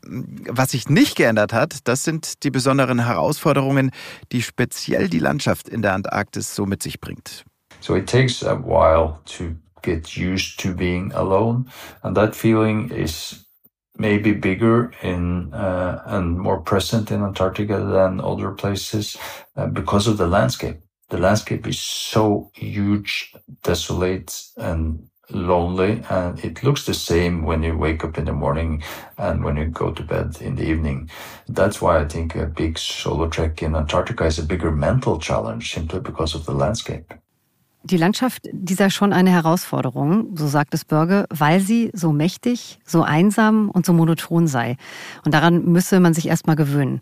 Was sich nicht geändert hat, das sind die besonderen Herausforderungen, die speziell die Landschaft in der Antarktis so mit sich bringt. So it takes a while to get used to being alone. And that feeling is maybe bigger in uh, and more present in Antarctica than other places uh, because of the landscape. The landscape is so huge, desolate, and lonely, and it looks the same when you wake up in the morning and when you go to bed in the evening. That's why I think a big solo trek in Antarctica is a bigger mental challenge simply because of the landscape. Die Landschaft, die sei schon eine Herausforderung, so sagt es Börge, weil sie so mächtig, so einsam und so monoton sei. Und daran müsse man sich erstmal gewöhnen.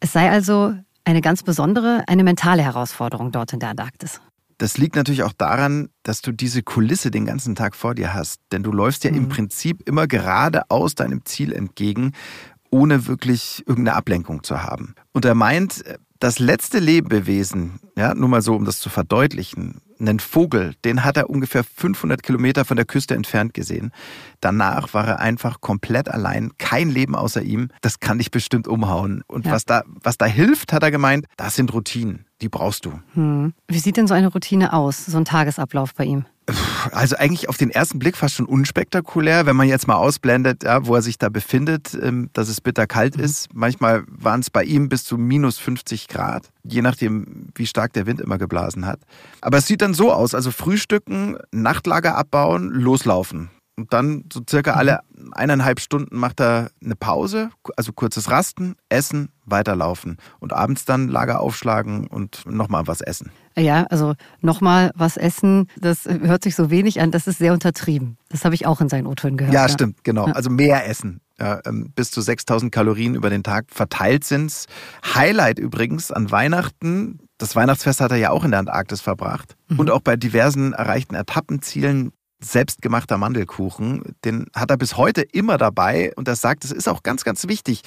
Es sei also eine ganz besondere, eine mentale Herausforderung dort in der Antarktis. Das liegt natürlich auch daran, dass du diese Kulisse den ganzen Tag vor dir hast. Denn du läufst ja mhm. im Prinzip immer geradeaus deinem Ziel entgegen, ohne wirklich irgendeine Ablenkung zu haben. Und er meint, das letzte Lebewesen, ja, nur mal so, um das zu verdeutlichen, einen Vogel, den hat er ungefähr 500 Kilometer von der Küste entfernt gesehen. Danach war er einfach komplett allein, kein Leben außer ihm. Das kann dich bestimmt umhauen. Und ja. was, da, was da hilft, hat er gemeint, das sind Routinen. Die brauchst du. Hm. Wie sieht denn so eine Routine aus, so ein Tagesablauf bei ihm? Also eigentlich auf den ersten Blick fast schon unspektakulär, wenn man jetzt mal ausblendet, ja, wo er sich da befindet, ähm, dass es bitterkalt mhm. ist. Manchmal waren es bei ihm bis zu minus 50 Grad, je nachdem, wie stark der Wind immer geblasen hat. Aber es sieht dann so aus, also frühstücken, Nachtlager abbauen, loslaufen. Und dann so circa alle eineinhalb Stunden macht er eine Pause, also kurzes Rasten, Essen, weiterlaufen. Und abends dann Lager aufschlagen und nochmal was essen. Ja, also nochmal was essen, das hört sich so wenig an, das ist sehr untertrieben. Das habe ich auch in seinen O-Tönen gehört. Ja, ja, stimmt, genau. Also mehr essen. Ja, ähm, bis zu 6000 Kalorien über den Tag verteilt sind's. Highlight übrigens an Weihnachten, das Weihnachtsfest hat er ja auch in der Antarktis verbracht. Mhm. Und auch bei diversen erreichten Etappenzielen selbstgemachter Mandelkuchen, den hat er bis heute immer dabei und er sagt, es ist auch ganz, ganz wichtig,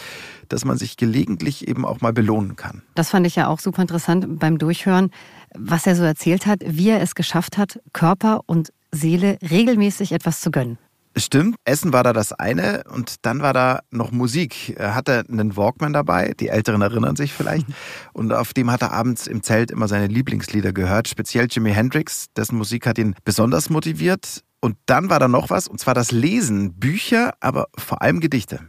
dass man sich gelegentlich eben auch mal belohnen kann. Das fand ich ja auch super interessant beim Durchhören, was er so erzählt hat, wie er es geschafft hat, Körper und Seele regelmäßig etwas zu gönnen. Stimmt, Essen war da das eine und dann war da noch Musik. Er hatte einen Walkman dabei, die Älteren erinnern sich vielleicht. Und auf dem hat er abends im Zelt immer seine Lieblingslieder gehört, speziell Jimi Hendrix, dessen Musik hat ihn besonders motiviert. Und dann war da noch was, und zwar das Lesen, Bücher, aber vor allem Gedichte.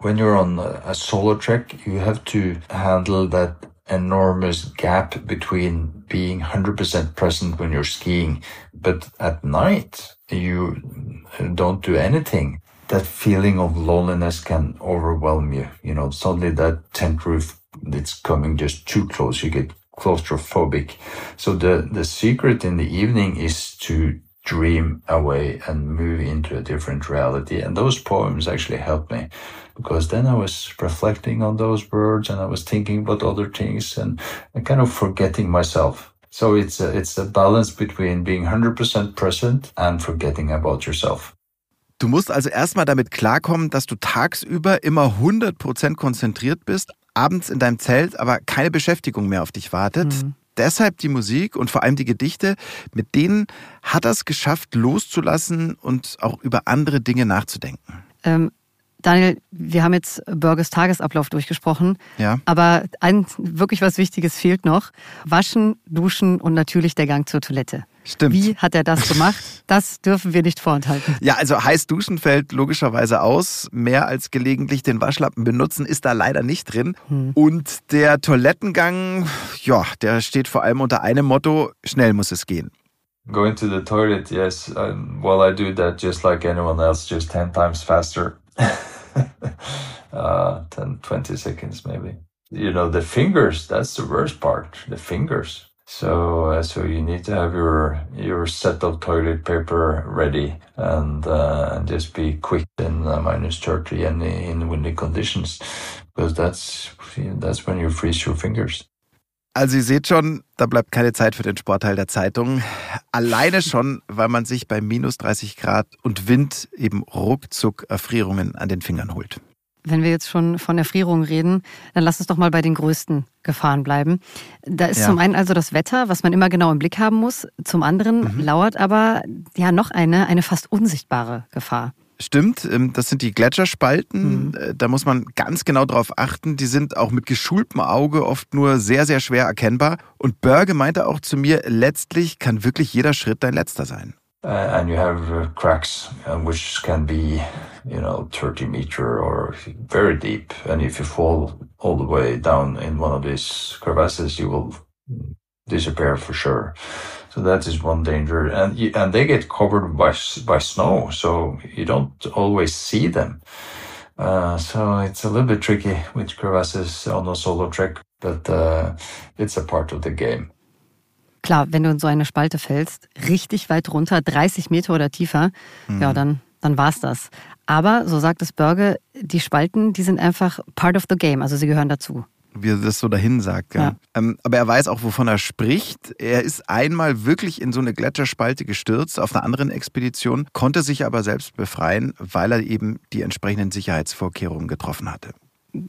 When you're on a solo track, you have to handle that enormous gap between being 100% present when you're skiing, but at night you don't do anything. That feeling of loneliness can overwhelm you. You know, suddenly that tent roof it's coming just too close. You get claustrophobic. So the, the secret in the evening is to dream away and move into a different reality. And those poems actually helped me because then I was reflecting on those words and I was thinking about other things and, and kind of forgetting myself. So it's a, it's a balance between being 100% present and forgetting about yourself. Du musst also erstmal damit klarkommen, dass du tagsüber immer 100% konzentriert bist, abends in deinem Zelt aber keine Beschäftigung mehr auf dich wartet. Mhm deshalb die Musik und vor allem die Gedichte, mit denen hat er es geschafft, loszulassen und auch über andere Dinge nachzudenken. Ähm, Daniel, wir haben jetzt Burgers Tagesablauf durchgesprochen. Ja. Aber ein wirklich was Wichtiges fehlt noch. Waschen, duschen und natürlich der Gang zur Toilette. Stimmt. Wie hat er das gemacht? Das dürfen wir nicht vorenthalten. Ja, also heiß duschen fällt logischerweise aus. Mehr als gelegentlich den Waschlappen benutzen ist da leider nicht drin. Hm. Und der Toilettengang, ja, der steht vor allem unter einem Motto, schnell muss es gehen. Going to the toilet, yes. Well, I do that just like anyone else, just 10 times faster. uh, 10, 20 seconds maybe. You know, the fingers, that's the worst part, the fingers. So, uh, so you need to have your your set of toilet paper ready and uh, just be quick in uh, minus 30 and in windy conditions, because that's that's when you freeze your fingers. Also ihr seht schon, da bleibt keine Zeit für den Sportteil der Zeitung. Alleine schon, weil man sich bei minus 30 Grad und Wind eben ruckzuck Erfrierungen an den Fingern holt. Wenn wir jetzt schon von Erfrierungen reden, dann lass uns doch mal bei den größten Gefahren bleiben. Da ist ja. zum einen also das Wetter, was man immer genau im Blick haben muss. Zum anderen mhm. lauert aber ja noch eine, eine fast unsichtbare Gefahr. Stimmt, ähm, das sind die Gletscherspalten. Mhm. Äh, da muss man ganz genau drauf achten. Die sind auch mit geschultem Auge oft nur sehr, sehr schwer erkennbar. Und Berge meinte auch zu mir, letztlich kann wirklich jeder Schritt dein letzter sein. Uh, and you have uh, cracks uh, which can be you know 30 meter or very deep and if you fall all the way down in one of these crevasses you will disappear for sure so that is one danger and and they get covered by by snow so you don't always see them uh, so it's a little bit tricky with crevasses on a solo trek but uh, it's a part of the game Klar, wenn du in so eine Spalte fällst, richtig weit runter, 30 Meter oder tiefer, mhm. ja, dann, dann war's das. Aber, so sagt es Börge, die Spalten, die sind einfach part of the game, also sie gehören dazu. Wie er das so dahin sagt. Ja. Ähm, aber er weiß auch, wovon er spricht. Er ist einmal wirklich in so eine Gletscherspalte gestürzt auf einer anderen Expedition, konnte sich aber selbst befreien, weil er eben die entsprechenden Sicherheitsvorkehrungen getroffen hatte.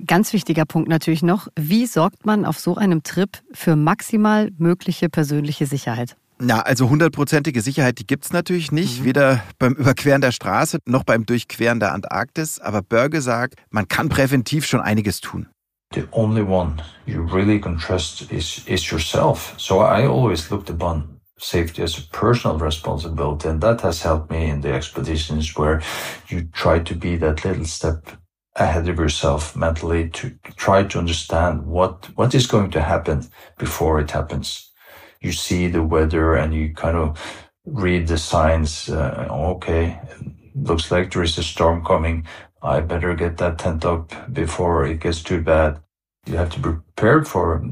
Ganz wichtiger Punkt natürlich noch, wie sorgt man auf so einem Trip für maximal mögliche persönliche Sicherheit? Ja, also hundertprozentige Sicherheit, die gibt's natürlich nicht, mhm. weder beim Überqueren der Straße noch beim Durchqueren der Antarktis. Aber Börge sagt, man kann präventiv schon einiges tun. The only one you really can trust is, is yourself. So I always looked upon safety as a personal responsibility. And that has helped me in the expeditions where you try to be that little step ahead of yourself mentally to try to understand what what is going to happen before it happens. You see the weather and you kind of read the signs. Uh, okay, looks like there is a storm coming. I better get that tent up before it gets too bad. You have to be prepared for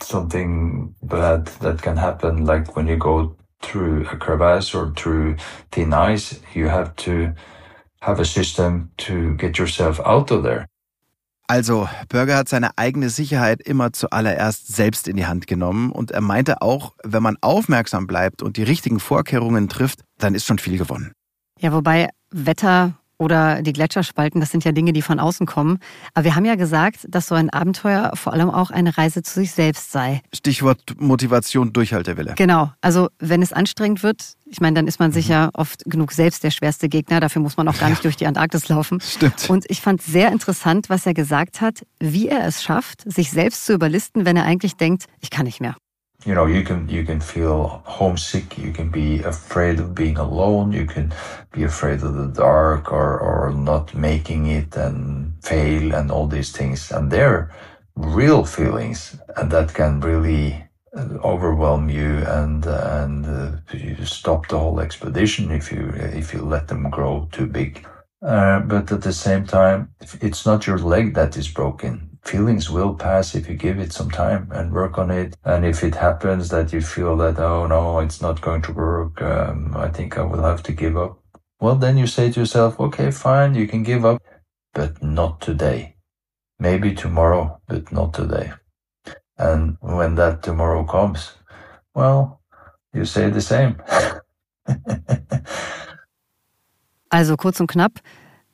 something bad that can happen, like when you go through a crevasse or through thin ice. You have to have a system to get yourself out of there. Also, Burger hat seine eigene Sicherheit immer zuallererst selbst in die Hand genommen und er meinte auch, wenn man aufmerksam bleibt und die richtigen Vorkehrungen trifft, dann ist schon viel gewonnen. Ja, wobei Wetter oder die Gletscherspalten, das sind ja Dinge, die von außen kommen. Aber wir haben ja gesagt, dass so ein Abenteuer vor allem auch eine Reise zu sich selbst sei. Stichwort Motivation, Durchhaltewille. Genau. Also wenn es anstrengend wird, ich meine, dann ist man sicher mhm. oft genug selbst der schwerste Gegner. Dafür muss man auch gar nicht ja. durch die Antarktis laufen. Stimmt. Und ich fand sehr interessant, was er gesagt hat, wie er es schafft, sich selbst zu überlisten, wenn er eigentlich denkt, ich kann nicht mehr. You know you can you can feel homesick you can be afraid of being alone you can be afraid of the dark or or not making it and fail and all these things. And they're real feelings and that can really uh, overwhelm you and and uh, you stop the whole expedition if you if you let them grow too big. Uh, but at the same time it's not your leg that is broken feelings will pass if you give it some time and work on it. And if it happens that you feel that, oh no, it's not going to work, um, I think I will have to give up. Well, then you say to yourself, okay, fine, you can give up, but not today. Maybe tomorrow, but not today. And when that tomorrow comes, well, you say the same. also kurz und knapp,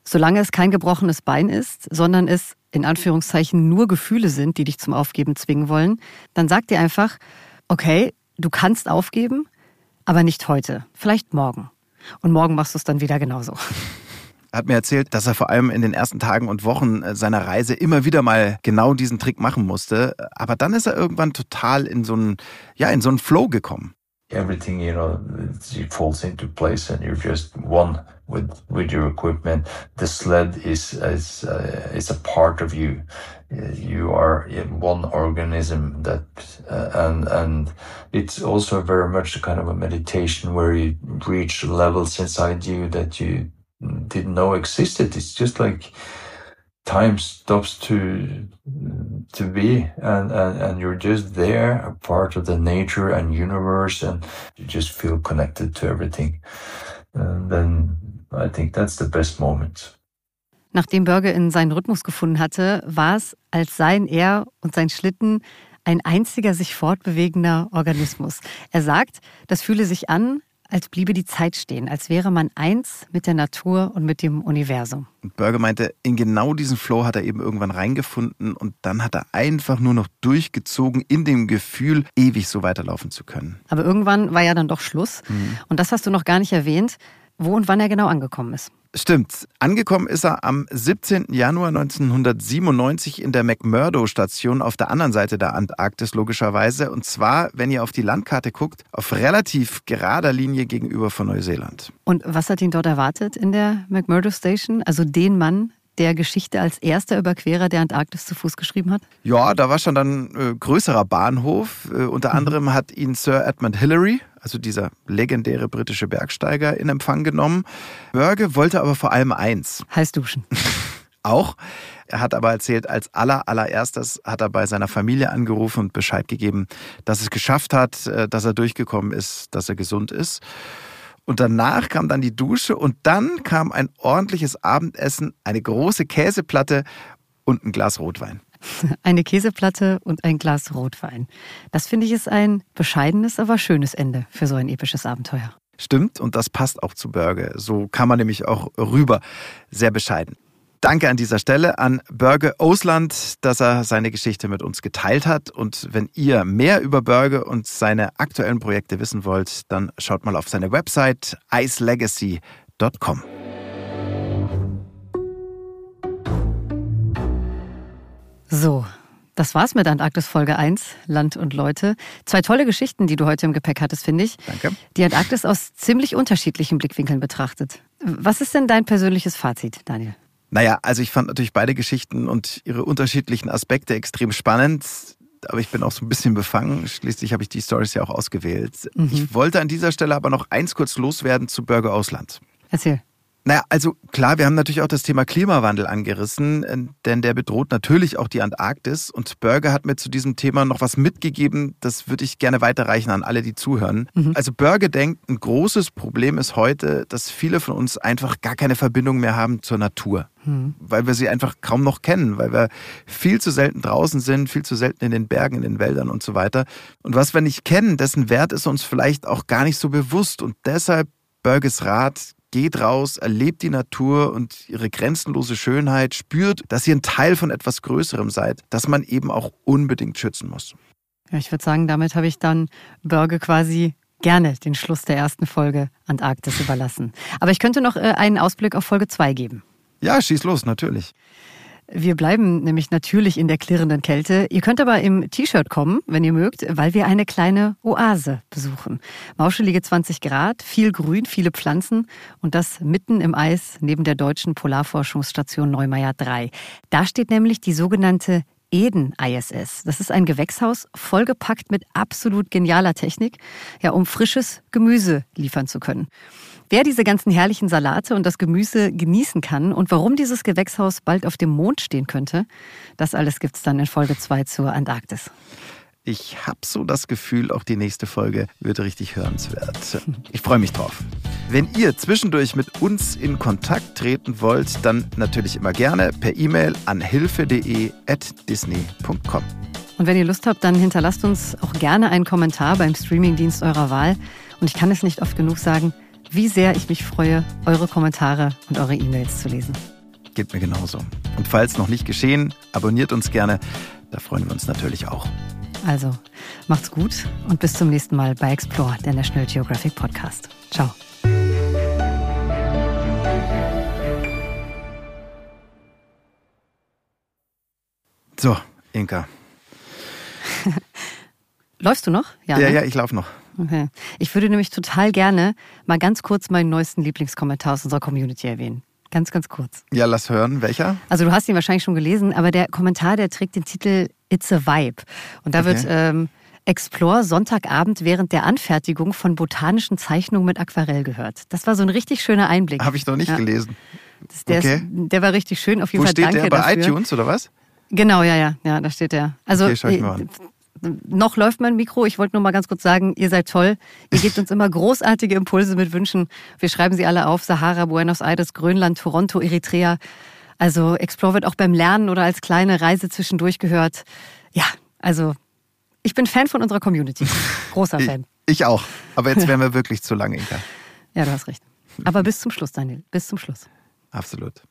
solange es kein gebrochenes Bein ist, sondern es in Anführungszeichen nur Gefühle sind, die dich zum Aufgeben zwingen wollen, dann sag dir einfach, okay, du kannst aufgeben, aber nicht heute, vielleicht morgen. Und morgen machst du es dann wieder genauso. Er hat mir erzählt, dass er vor allem in den ersten Tagen und Wochen seiner Reise immer wieder mal genau diesen Trick machen musste. Aber dann ist er irgendwann total in so einen, ja, in so einen Flow gekommen. Everything you know it falls into place and you're just one with with your equipment. The sled is is uh, is a part of you. You are one organism that uh, and and it's also very much a kind of a meditation where you reach levels inside you that you didn't know existed. It's just like time stops to to be and, and and you're just there a part of the nature and universe and you just feel connected to everything and then i think that's the best moment Nachdem Börge in seinen Rhythmus gefunden hatte, war es, als seien er und sein Schlitten ein einziger sich fortbewegender Organismus. Er sagt, das fühle sich an, als bliebe die Zeit stehen, als wäre man eins mit der Natur und mit dem Universum. Und Börge meinte, in genau diesen Flow hat er eben irgendwann reingefunden und dann hat er einfach nur noch durchgezogen in dem Gefühl, ewig so weiterlaufen zu können. Aber irgendwann war ja dann doch Schluss. Mhm. Und das hast du noch gar nicht erwähnt, wo und wann er genau angekommen ist. Stimmt. Angekommen ist er am 17. Januar 1997 in der McMurdo-Station auf der anderen Seite der Antarktis logischerweise. Und zwar, wenn ihr auf die Landkarte guckt, auf relativ gerader Linie gegenüber von Neuseeland. Und was hat ihn dort erwartet in der McMurdo Station? Also den Mann, der Geschichte als erster Überquerer der Antarktis zu Fuß geschrieben hat? Ja, da war schon dann äh, größerer Bahnhof. Äh, unter mhm. anderem hat ihn Sir Edmund Hillary, also dieser legendäre britische Bergsteiger, in Empfang genommen. Börge wollte aber vor allem eins. Heiß duschen. Auch. Er hat aber erzählt, als aller, allererstes hat er bei seiner Familie angerufen und Bescheid gegeben, dass es geschafft hat, äh, dass er durchgekommen ist, dass er gesund ist. Und danach kam dann die Dusche und dann kam ein ordentliches Abendessen, eine große Käseplatte und ein Glas Rotwein. Eine Käseplatte und ein Glas Rotwein. Das finde ich ist ein bescheidenes, aber schönes Ende für so ein episches Abenteuer. Stimmt, und das passt auch zu Börge. So kann man nämlich auch rüber. Sehr bescheiden. Danke an dieser Stelle an Börge Osland, dass er seine Geschichte mit uns geteilt hat. Und wenn ihr mehr über Börge und seine aktuellen Projekte wissen wollt, dann schaut mal auf seine Website icelegacy.com. So, das war's mit Antarktis Folge 1, Land und Leute. Zwei tolle Geschichten, die du heute im Gepäck hattest, finde ich. Danke. Die Antarktis aus ziemlich unterschiedlichen Blickwinkeln betrachtet. Was ist denn dein persönliches Fazit, Daniel? Naja, also ich fand natürlich beide Geschichten und ihre unterschiedlichen Aspekte extrem spannend. Aber ich bin auch so ein bisschen befangen. Schließlich habe ich die Stories ja auch ausgewählt. Mhm. Ich wollte an dieser Stelle aber noch eins kurz loswerden zu Burger Ausland. Erzähl. Naja, also klar, wir haben natürlich auch das Thema Klimawandel angerissen, äh, denn der bedroht natürlich auch die Antarktis. Und Berger hat mir zu diesem Thema noch was mitgegeben, das würde ich gerne weiterreichen an alle, die zuhören. Mhm. Also Berger denkt, ein großes Problem ist heute, dass viele von uns einfach gar keine Verbindung mehr haben zur Natur. Mhm. Weil wir sie einfach kaum noch kennen, weil wir viel zu selten draußen sind, viel zu selten in den Bergen, in den Wäldern und so weiter. Und was wir nicht kennen, dessen Wert ist uns vielleicht auch gar nicht so bewusst. Und deshalb Berges Rat, geht raus, erlebt die Natur und ihre grenzenlose Schönheit, spürt, dass ihr ein Teil von etwas Größerem seid, das man eben auch unbedingt schützen muss. Ja, ich würde sagen, damit habe ich dann Börge quasi gerne den Schluss der ersten Folge Antarktis überlassen. Aber ich könnte noch äh, einen Ausblick auf Folge 2 geben. Ja, schieß los, natürlich. Wir bleiben nämlich natürlich in der klirrenden Kälte. Ihr könnt aber im T-Shirt kommen, wenn ihr mögt, weil wir eine kleine Oase besuchen. Mauschelige 20 Grad, viel Grün, viele Pflanzen und das mitten im Eis neben der deutschen Polarforschungsstation Neumeier 3. Da steht nämlich die sogenannte Eden ISS. Das ist ein Gewächshaus vollgepackt mit absolut genialer Technik, ja, um frisches Gemüse liefern zu können. Wer diese ganzen herrlichen Salate und das Gemüse genießen kann und warum dieses Gewächshaus bald auf dem Mond stehen könnte, das alles gibt's dann in Folge 2 zur Antarktis. Ich habe so das Gefühl, auch die nächste Folge wird richtig hörenswert. Ich freue mich drauf. Wenn ihr zwischendurch mit uns in Kontakt treten wollt, dann natürlich immer gerne per E-Mail an hilfe.de@disney.com. Und wenn ihr Lust habt, dann hinterlasst uns auch gerne einen Kommentar beim Streamingdienst eurer Wahl. Und ich kann es nicht oft genug sagen, wie sehr ich mich freue, eure Kommentare und eure E-Mails zu lesen. Geht mir genauso. Und falls noch nicht geschehen, abonniert uns gerne. Da freuen wir uns natürlich auch. Also, macht's gut und bis zum nächsten Mal bei Explore, der National Geographic Podcast. Ciao. So, Inka. Läufst du noch? Ja, ja, ne? ja ich laufe noch. Okay. Ich würde nämlich total gerne mal ganz kurz meinen neuesten Lieblingskommentar aus unserer Community erwähnen. Ganz, ganz kurz. Ja, lass hören. Welcher? Also du hast ihn wahrscheinlich schon gelesen, aber der Kommentar, der trägt den Titel It's a Vibe. Und da Okay. wird ähm, Explore Sonntagabend während der Anfertigung von botanischen Zeichnungen mit Aquarell gehört. Das war so ein richtig schöner Einblick. Habe ich noch nicht Ja. gelesen. Das, der, Okay. ist, der war richtig schön. Auf jeden Wo Fall steht danke der? Bei dafür. iTunes oder was? Genau, ja, ja, ja, da steht der. Also Okay, noch läuft mein Mikro. Ich wollte nur mal ganz kurz sagen, ihr seid toll. Ihr gebt uns immer großartige Impulse mit Wünschen. Wir schreiben sie alle auf. Sahara, Buenos Aires, Grönland, Toronto, Eritrea. Also Explore wird auch beim Lernen oder als kleine Reise zwischendurch gehört. Ja, also ich bin Fan von unserer Community. Großer Fan. ich auch. Aber jetzt wären wir wirklich zu lange, Inka. Ja, du hast recht. Aber bis zum Schluss, Daniel. Bis zum Schluss. Absolut.